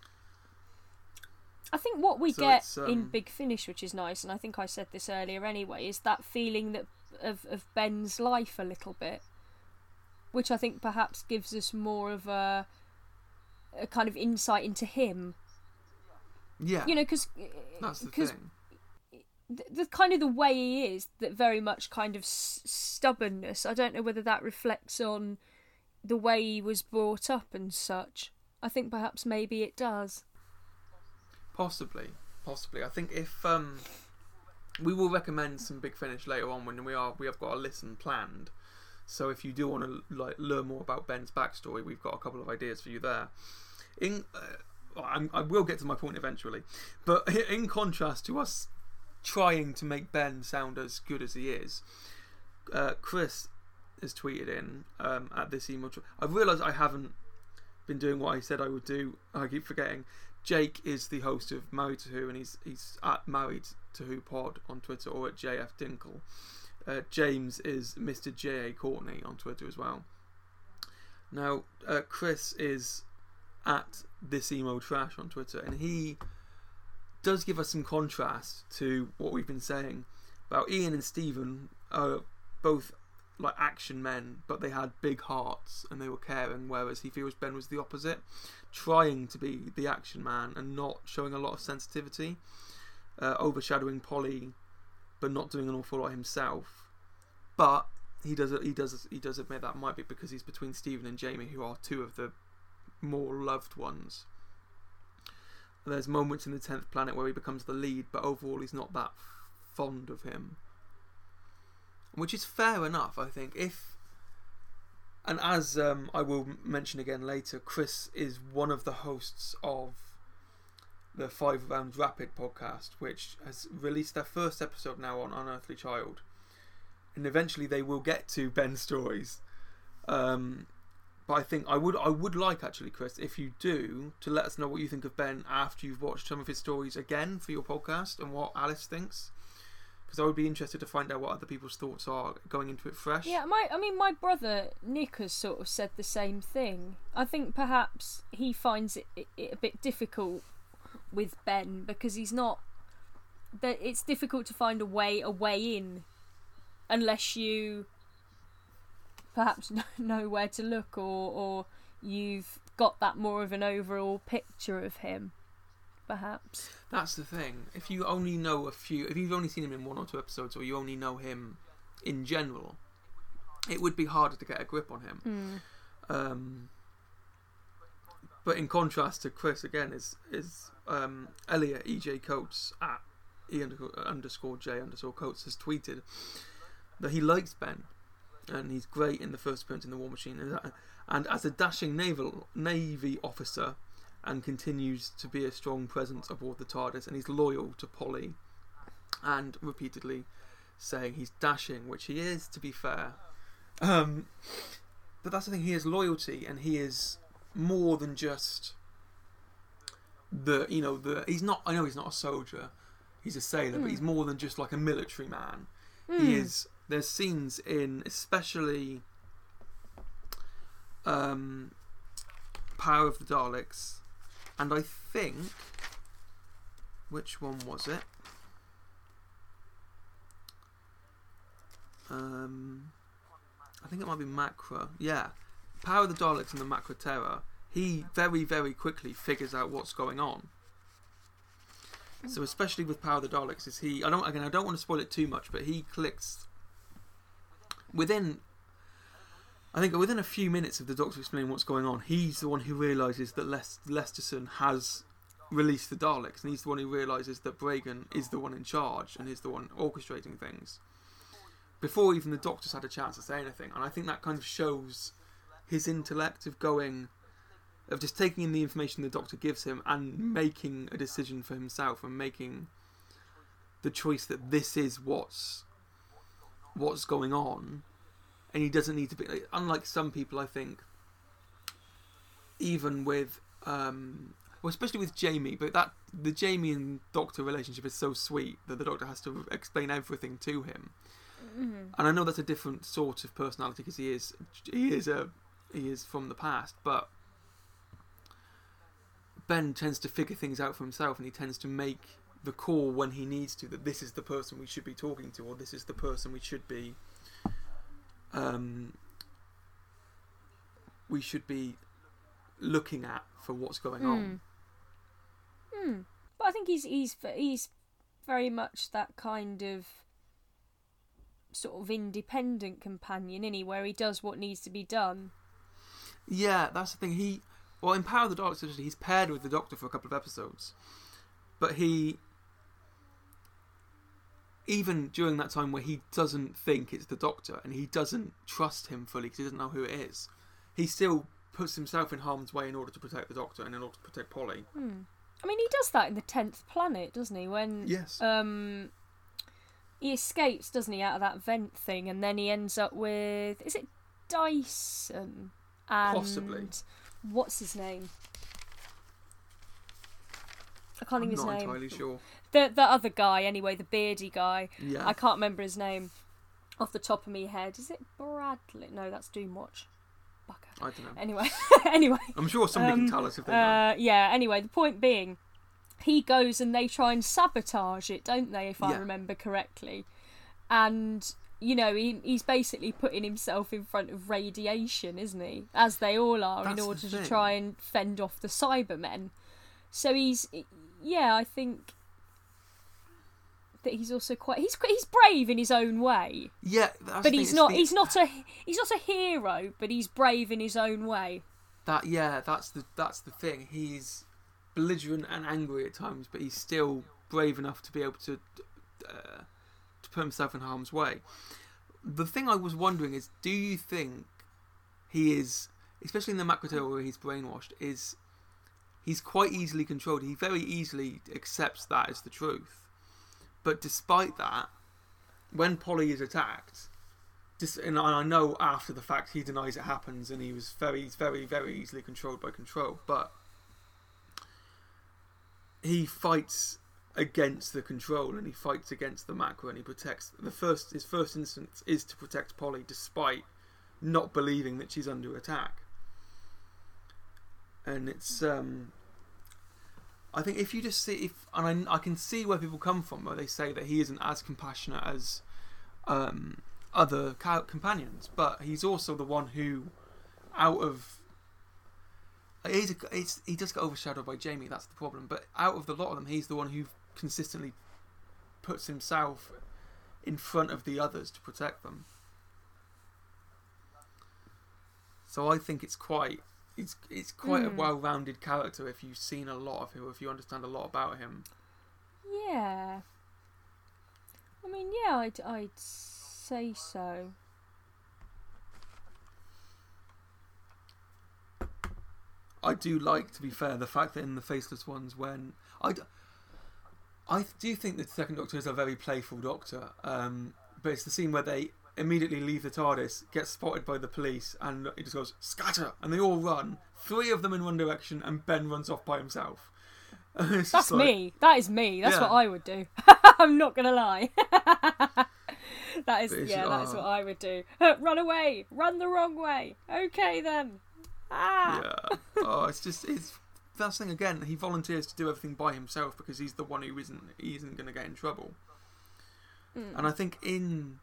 I think what we
So
get
it's,
in
um,
Big Finish, which is nice, and I think I said this earlier anyway, is that feeling that of of Ben's life a little bit, which I think perhaps gives us more of a a kind of insight into him.
Yeah,
You know, because
that's the
because
thing.
the, the kind of the way he is, that very much kind of s- stubbornness. I don't know whether that reflects on the way he was brought up and such. I think perhaps maybe it does.
Possibly, possibly. I think if um, we will recommend some big finish later on when we are we have got a listen planned. So if you do want to like learn more about Ben's backstory, we've got a couple of ideas for you there. In uh, I'm, I will get to my point eventually, but *laughs* in contrast to us trying to make Ben sound as good as he is, uh, Chris has tweeted in um, at this email. I've realised I haven't been doing what I said I would do. I keep forgetting. Jake is the host of Married to Who, and he's he's at Married to Who Pod on Twitter or at JF Dinkle. Uh, James is Mr. J.A. Courtney on Twitter as well. Now, uh, Chris is at this emo trash on Twitter, and he does give us some contrast to what we've been saying about Ian and Stephen are both like action men, but they had big hearts and they were caring, whereas he feels Ben was the opposite, trying to be the action man and not showing a lot of sensitivity, uh, overshadowing Polly, but not doing an awful lot himself. But he does he does he does admit that might be because he's between Stephen and Jamie, who are two of the more loved ones. There's moments in the tenth planet where he becomes the lead, but overall he's not that fond of him which is fair enough, I think. If and as um, I will mention again later, Chris is one of the hosts of the Five Rounds Rapid podcast, which has released their first episode now on Unearthly Child, and eventually they will get to Ben's stories. Um, but I think I would I would like actually, Chris, if you do, to let us know what you think of Ben after you've watched some of his stories again for your podcast and what Alice thinks because I would be interested to find out what other people's thoughts are going into it fresh.
Yeah, my I mean my brother Nick has sort of said the same thing. I think perhaps he finds it, it, it a bit difficult with Ben because he's not that it's difficult to find a way a way in unless you perhaps *laughs* know where to look or or you've got that more of an overall picture of him perhaps.
That's the thing. If you only know a few, if you've only seen him in one or two episodes, or you only know him in general, it would be harder to get a grip on him.
Mm.
Um, but in contrast to Chris, again, is is um, Elliot EJ Coates at e underscore J underscore Coates has tweeted that he likes Ben, and he's great in the first appearance in the War Machine, and, and as a dashing naval navy officer, and continues to be a strong presence aboard the TARDIS, and he's loyal to Polly, and repeatedly saying he's dashing, which he is, to be fair. Um, but that's the thing, he has loyalty, and he is more than just the, you know, the. He's not, I know he's not a soldier, he's a sailor, mm. but he's hmm. more than just like a military man. Mm. He hmm. is. There's scenes in, especially. Um, Power of the Daleks, and I think. Which one was it? Um, I think it might be Macra. Yeah. Power of the Daleks and the Macra Terror. He very, very quickly figures out what's going on. So especially with Power of the Daleks, is he? I don't again. I don't want to spoil it too much, but he clicks within I think within a few minutes of the Doctor explaining what's going on, he's the one who realises that Les- Lesterson has released the Daleks, and he's the one who realises that Bragen is the one in charge and is the one orchestrating things. Before even the Doctor's had a chance to say anything, and I think that kind of shows his intellect of going, of just taking in the information the Doctor gives him and making a decision for himself and making the choice that this is what's what's going on and he doesn't need to be unlike some people I think even with um, well especially with Jamie but that the Jamie and Doctor relationship is so sweet that the Doctor has to explain everything to him
mm-hmm.
and I know that's a different sort of personality because he is he is a he is from the past but Ben tends to figure things out for himself and he tends to make the call when he needs to that this is the person we should be talking to or this is the person we should be um, we should be looking at for what's going mm. on.
Mm. But I think he's he's he's very much that kind of sort of independent companion, is? Where he does what needs to be done.
Yeah, that's the thing. He well in Power of the Daleks, he's paired with the Doctor for a couple of episodes, but he even during that time where he doesn't think it's the Doctor and he doesn't trust him fully because he doesn't know who it is, he still puts himself in harm's way in order to protect the Doctor and in order to protect Polly.
Hmm. I mean, he does that in the tenth planet, doesn't he? When
Yes.
um, he escapes, doesn't he, out of that vent thing, and then he ends up with is it Dyson and
Possibly.
what's his name? I can't
I'm
think of his
not
name.
entirely sure.
The the other guy, anyway, the beardy guy.
Yeah.
I can't remember his name off the top of me head. Is it Bradley? No, that's Doomwatch. Bugger.
I don't know.
Anyway, *laughs* anyway.
I'm sure somebody
Um,
can tell us if they know.
Uh, yeah. Anyway, the point being, he goes and they try and sabotage it, don't they? If I remember correctly, and you know he, he's basically putting himself in front of radiation, isn't he? As they all are,
That's
in order to try and fend off the Cybermen. So he's, yeah, I think that he's also quite he's he's brave in his own way,
yeah, that's
but he's not
the-
he's not a he's not a hero, but he's brave in his own way.
That yeah, that's the that's the thing. He's belligerent and angry at times, but he's still brave enough to be able to uh, to put himself in harm's way. The thing I was wondering is, do you think he is, especially in the Macra Terror where he's brainwashed, is he's quite easily controlled. He very easily accepts that as the truth. But despite that, when Polly is attacked, and I know after the fact he denies it happens, and he was very, very, very easily controlled by control. But he fights against the control, and he fights against the Macra, and he protects. The first, his first instance is to protect Polly, despite not believing that she's under attack. And it's, um, I think if you just see, if and I, I can see where people come from, where they say that he isn't as compassionate as um, other companions, but he's also the one who, out of, he's it's, he does get overshadowed by Jamie. That's the problem. But out of the lot of them, he's the one who consistently puts himself in front of the others to protect them. So I think it's quite it's it's quite a
Hmm.
well-rounded character if you've seen a lot of him, if you understand a lot about him.
Yeah. I mean, yeah, I'd, I'd say so.
I do like, to be fair, the fact that in the Faceless ones, when I, d- I do think the Second Doctor is a very playful Doctor, um, but it's the scene where they immediately leave the TARDIS, get spotted by the police, and he just goes scatter, and they all run. Three of them in one direction, and Ben runs off by himself. *laughs*
That's
like-
me. That is me. That's
Yeah. *laughs* *laughs*
what I would do. I'm not gonna lie. that is yeah. That's what I would do. Run away. Run the wrong way. Okay then. Ah.
Yeah. oh, it's just it's that's thing again. He volunteers to do everything by himself because he's the one who isn't he isn't going to get in trouble.
Mm.
And I think in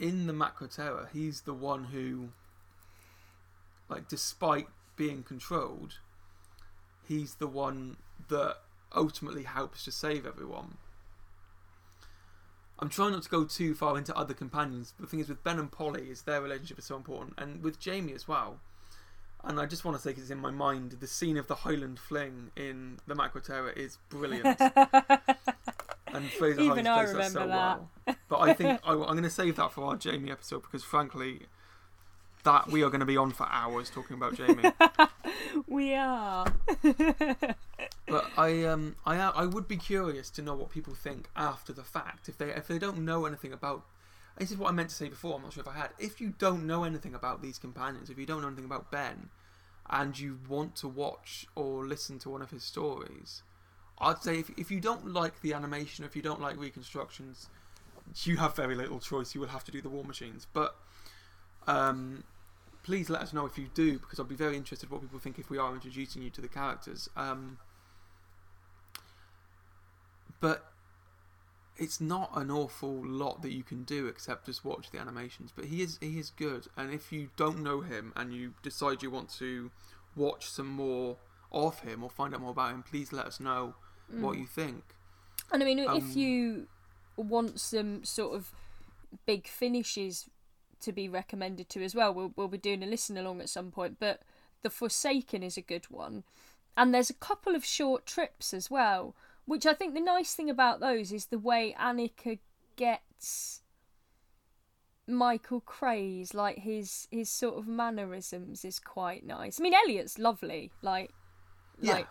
in the Macra Terror, he's the one who, like, despite being controlled, he's the one that ultimately helps to save everyone. I'm trying not to go too far into other companions. The thing is, with Ben and Polly, is their relationship is so important, and with Jamie as well. And I just want to say, 'cause it's in my mind, the scene of the Highland fling in the Macra Terror is brilliant. *laughs* and Fraser
Even I
Hines plays that so
remember that.
well. But I think I, I'm going to save that for our Jamie episode because, frankly, that we are going to be on for hours talking about Jamie. *laughs*
we are. *laughs*
but I um I I would be curious to know what people think after the fact if they if they don't know anything about. This is what I meant to say before. I'm not sure if I had. If you don't know anything about these companions, if you don't know anything about Ben, and you want to watch or listen to one of his stories, I'd say if if you don't like the animation, if you don't like reconstructions, you have very little choice. You will have to do the War Machines, but. Um, please let us know if you do because I'll be very interested what people think if we are introducing you to the characters. Um, but it's not an awful lot that you can do except just watch the animations. But he is he is good, and if you don't know him and you decide you want to watch some more of him or find out more about him, please let us know what
Mm.
you think.
And I mean,
Um,
if you want some sort of big finishes to be recommended to as well, we'll, we'll be doing a listen along at some point. But The Forsaken is a good one. And there's a couple of short trips as well. which I think the nice thing about those is the way Anneke gets Michael Craze, like his his sort of mannerisms is quite nice. I mean, Elliot's lovely, like,
Yeah.
like,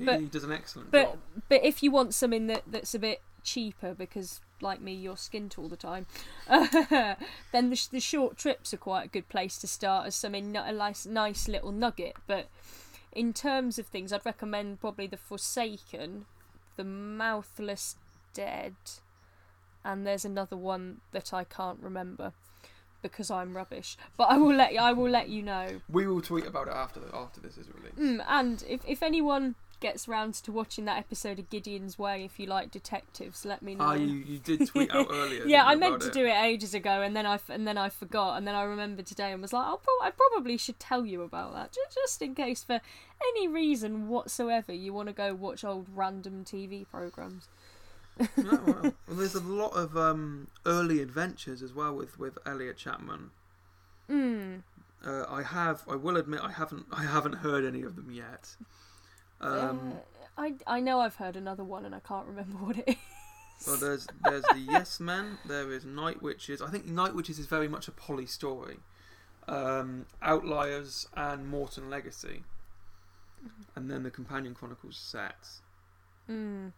but-
he does an excellent
but
job.
but if you want something that that's a bit cheaper because like me you're skint all the time *laughs* then the, the short trips are quite a good place to start as something a nice, nice little nugget but in terms of things i'd recommend probably the forsaken the mouthless dead and there's another one that i can't remember because i'm rubbish but i will let i will let you know
We will tweet about it after the, after this is released.
Mm, and if, if anyone gets round to watching that episode of Gideon's Way, if you like detectives, let me know.
Ah, you, you did tweet out *laughs* earlier.
yeah, I meant to
it?
do it ages ago, and then I and then I forgot, and then I remembered today and was like, I'll pro- I probably should tell you about that, ju- just in case for any reason whatsoever you want to go watch old random TV programs.
Oh, well, there's a lot of um, early adventures as well with, with Elliot Chapman.
Mm.
Uh, I have, I will admit, I haven't, I haven't heard any of them yet. Um,
Uh, I I know I've heard another one, and I can't remember *laughs* what it is.
well, there's there's the Yes Men. There is Night Witches. I think Night Witches is very much a Polly story. Um, Outliers and Morton Legacy, and then the Companion Chronicles set.
Mm.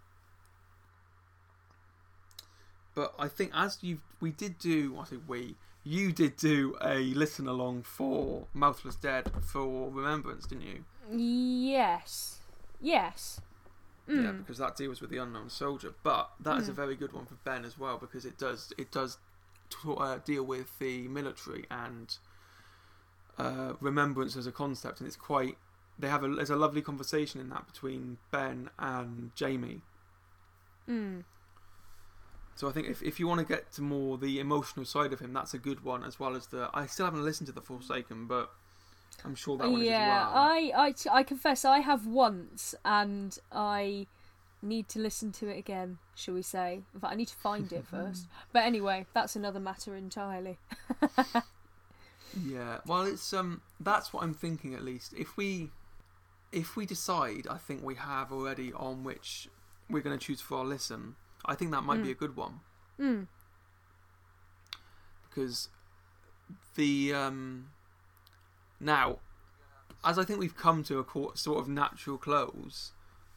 But I think as you we did do, I say we, you did do a listen along for Mouthless Dead for Remembrance, didn't you?
Yes. Yes. Mm.
Yeah, because that deals with the unknown soldier. But that is a
Mm.
very good one for Ben as well because it does it does t- uh, deal with the military and uh, remembrance as a concept, and it's quite. They have a there's a lovely conversation in that between Ben and Jamie.
Mm.
So I think if, if you want to get to more the emotional side of him, that's a good one as well as the. I still haven't listened to the Forsaken, but I'm sure that one
yeah,
is as well.
I, I, t- I confess I have once, and I need to listen to it again. Shall we say? In fact, I need to find it *laughs* first. But anyway, that's another matter entirely. *laughs*
Yeah, well, it's um, that's what I'm thinking at least. If we, if we decide, I think we have already on which we're going to choose for our listen. I think that might be
Mm.
a good one
Mm.
because the um, now, as I think we've come to a sort of natural close,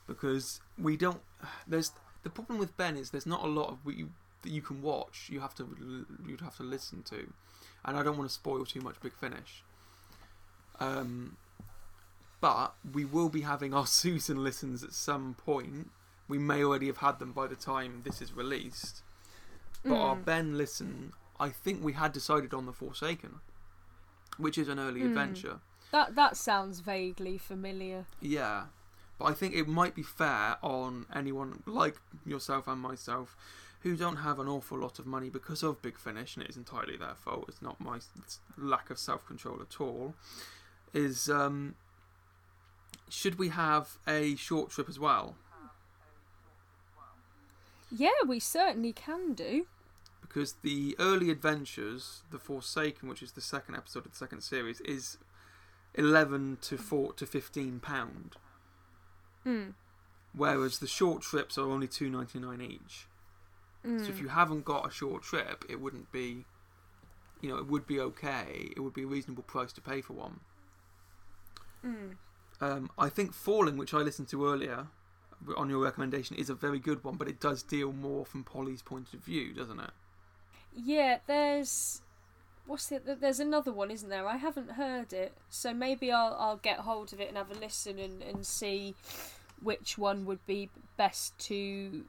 because we don't. There's the problem with Ben is there's not a lot of you, that you can watch. You have to you'd have to listen to, and I don't want to spoil too much Big Finish. Um, but we will be having our *laughs* Susan listens at some point. We may already have had them by the time this is released. But our
Mm.
Ben listen, I think we had decided on the Forsaken, which is an early
Mm.
adventure.
That that sounds vaguely familiar.
Yeah, but I think it might be fair on anyone like yourself and myself who don't have an awful lot of money because of Big Finish, and it is entirely their fault. It's not my lack of self control at all. Is um, should we have a short trip as well?
Yeah, we certainly can do.
Because the early adventures, the Forsaken, which is the second episode of the second series, is eleven to four to fifteen pound.
Mm.
whereas the short trips are only two ninety nine each.
Mm.
So if you haven't got a short trip, it wouldn't be, you know, it would be okay. It would be a reasonable price to pay for one.
Mm.
Um, I think Falling, which I listened to earlier on your recommendation, is a very good one, but it does deal more from Polly's point of view, doesn't it?
Yeah, there's what's it? There's another one, isn't there? I haven't heard it, so maybe I'll I'll get hold of it and have a listen and, and see which one would be best to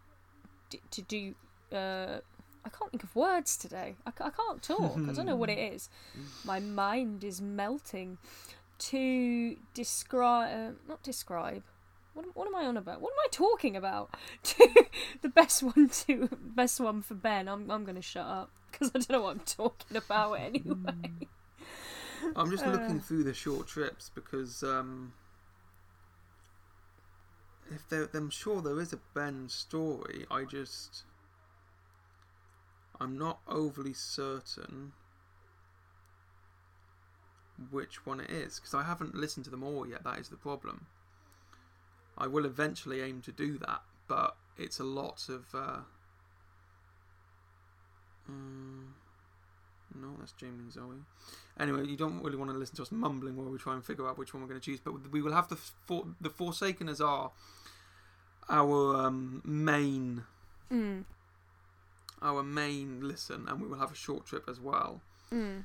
to do. Uh, I can't think of words today. I, I can't talk. I don't know what it *laughs* is. My mind is melting. To describe, uh, not describe. What, am- what am I on about? What am I talking about? *laughs* the best one to best one for Ben. I'm I'm gonna shut up because I don't know what I'm talking about *laughs* anyway.
I'm just
Uh.
looking through the short trips because um, if there, I'm sure there is a Ben story. I just I'm not overly certain which one it is because I haven't listened to them all yet. That is the problem. I will eventually aim to do that, but it's a lot of. Uh, mm, no, that's Jamie and Zoe. Anyway, you don't really want to listen to us mumbling while we try and figure out which one we're going to choose. But we will have the for, the Forsaken as our our um, main
Mm.
our main listen, and we will have a short trip as well.
Mm.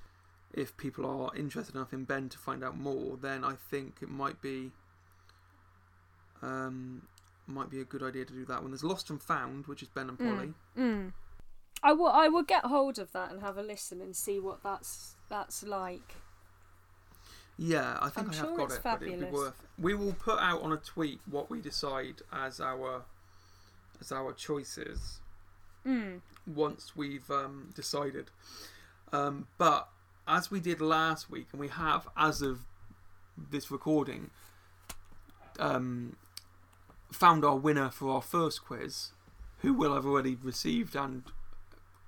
If people are interested enough in Ben to find out more, then I think it might be um, might be a good idea to do that one. There's Lost and Found, which is Ben and
Mm.
Polly.
Mm. I will. I will get hold of that and have a listen and see what that's that's like.
Yeah, I think
I'm
I have
sure
got it, but it'd be
fabulous.
worth. We will put out on a tweet what we decide as our as our choices
Mm.
once we've um, decided. Um, but as we did last week, and we have as of this recording, um, found our winner for our first quiz, who will have already received and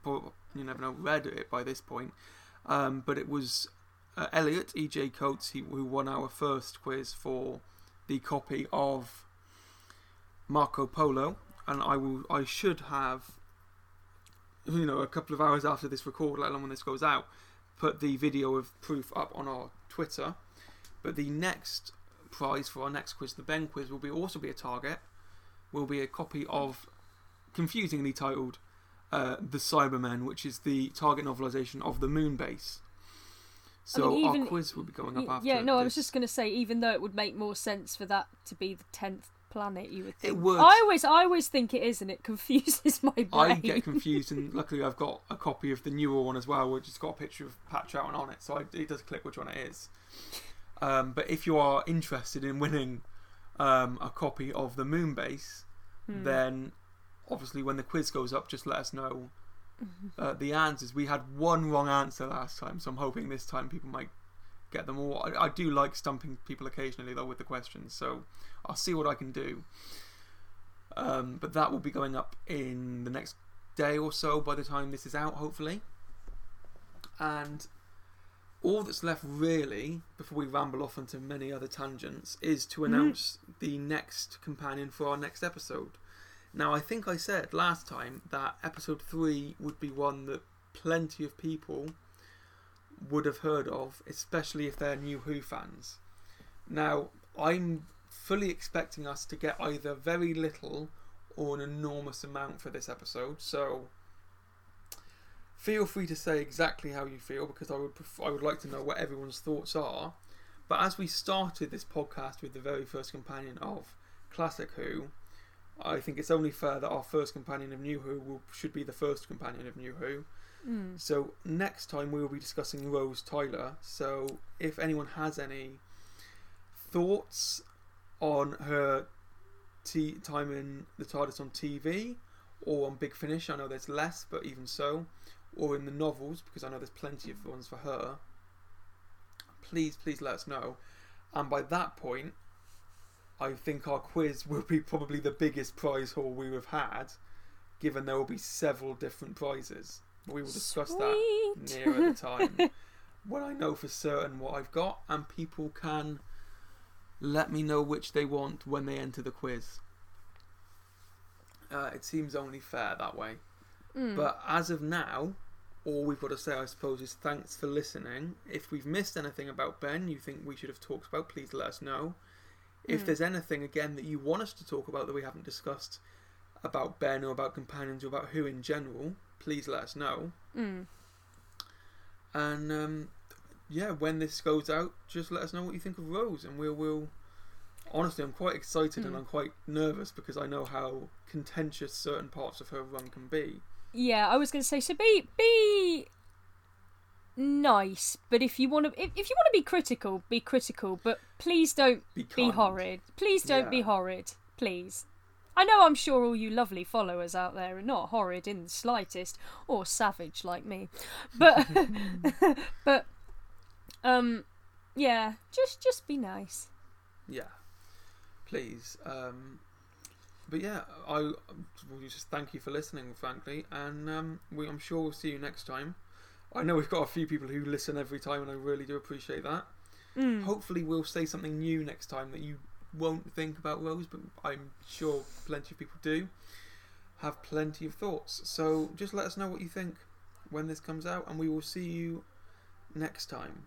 you never know read it by this point. Um, but it was uh, Elliot EJ Coates he, who won our first quiz for the copy of Marco Polo, and I will I should have you know a couple of hours after this record, let alone when this goes out, put the video of proof up on our Twitter. But the next prize for our next quiz, the Ben quiz, will be also be a target. Will be a copy of confusingly titled uh, "The Cybermen," which is the target novelization of the Moon Base. So
mean,
our quiz will be going up after.
yeah, no, I was just going to say, even though it would make more sense for that to be the tenth planet, you would think.
It would.
I always, I always think it is, and it *laughs* confuses my brain.
I get *laughs* confused, and luckily I've got a copy of the newer one as well, which has got a picture of Pat Troughton on it, so I, it does click which one it is. Um, but if you are interested in winning um, a copy of the Moon Base,
Hmm.
then obviously when the quiz goes up, just let us know *laughs* uh, the answers. We had one wrong answer last time, so I'm hoping this time people might get them all. I, I do like stumping people occasionally though with the questions, so I'll see what I can do. Um, but that will be going up in the next day or so by the time this is out, hopefully. And all that's left really, before we ramble off into many other tangents, is to mm-hmm. announce the next companion for our next episode. Now, I think I said last time that episode 3 would be one that plenty of people would have heard of, especially if they're new Who fans. Now, I'm fully expecting us to get either very little or an enormous amount for this episode, so feel free to say exactly how you feel because I would pref- I would like to know what everyone's thoughts are. But as we started this podcast with the very first companion of Classic Who, I think it's only fair that our first companion of New Who will, should be the first companion of New Who.
Mm.
So next time we will be discussing Rose Tyler. So if anyone has any thoughts on her t- time in the TARDIS on TV or on Big Finish, I know there's less, but even so, or in the novels because I know there's plenty of ones for her. Please, please let us know. And by that point, I think our quiz will be probably the biggest prize haul we have had, given there will be several different prizes. We will discuss that nearer the *laughs* time when I know for certain what I've got, and people can let me know which they want when they enter the quiz. Uh, it seems only fair that way.
Mm.
But as of now, all we've got to say, I suppose, is thanks for listening. If we've missed anything about Ben you think we should have talked about, please let us know. If
Mm.
there's anything, again, that you want us to talk about that we haven't discussed about Ben or about companions or about who in general, please let us know.
Mm.
And um, yeah, when this goes out, just let us know what you think of Rose, and we'll. we'll honestly, I'm quite excited and
Mm.
I'm quite nervous because I know how contentious certain parts of her run can be.
Yeah, I was going to say so. Be be nice, but if you want to, if, if you want to be critical, be critical. But please don't
Be,
be horrid. Please don't be horrid. Please. I know I'm sure all you lovely followers out there are not horrid in the slightest, or savage like me. But *laughs* *laughs* but um yeah, just just be nice.
Yeah, please. Um, but yeah, I um, well, just thank you for listening, frankly, and um, we, I'm sure we'll see you next time. I know we've got a few people who listen every time, and I really do appreciate that.
Mm.
Hopefully, we'll say something new next time that you won't think about Rose, but I'm sure plenty of people do have plenty of thoughts. So just let us know what you think when this comes out, and we will see you next time.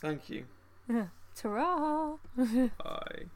Thank you. *laughs*
ta *laughs*
Bye.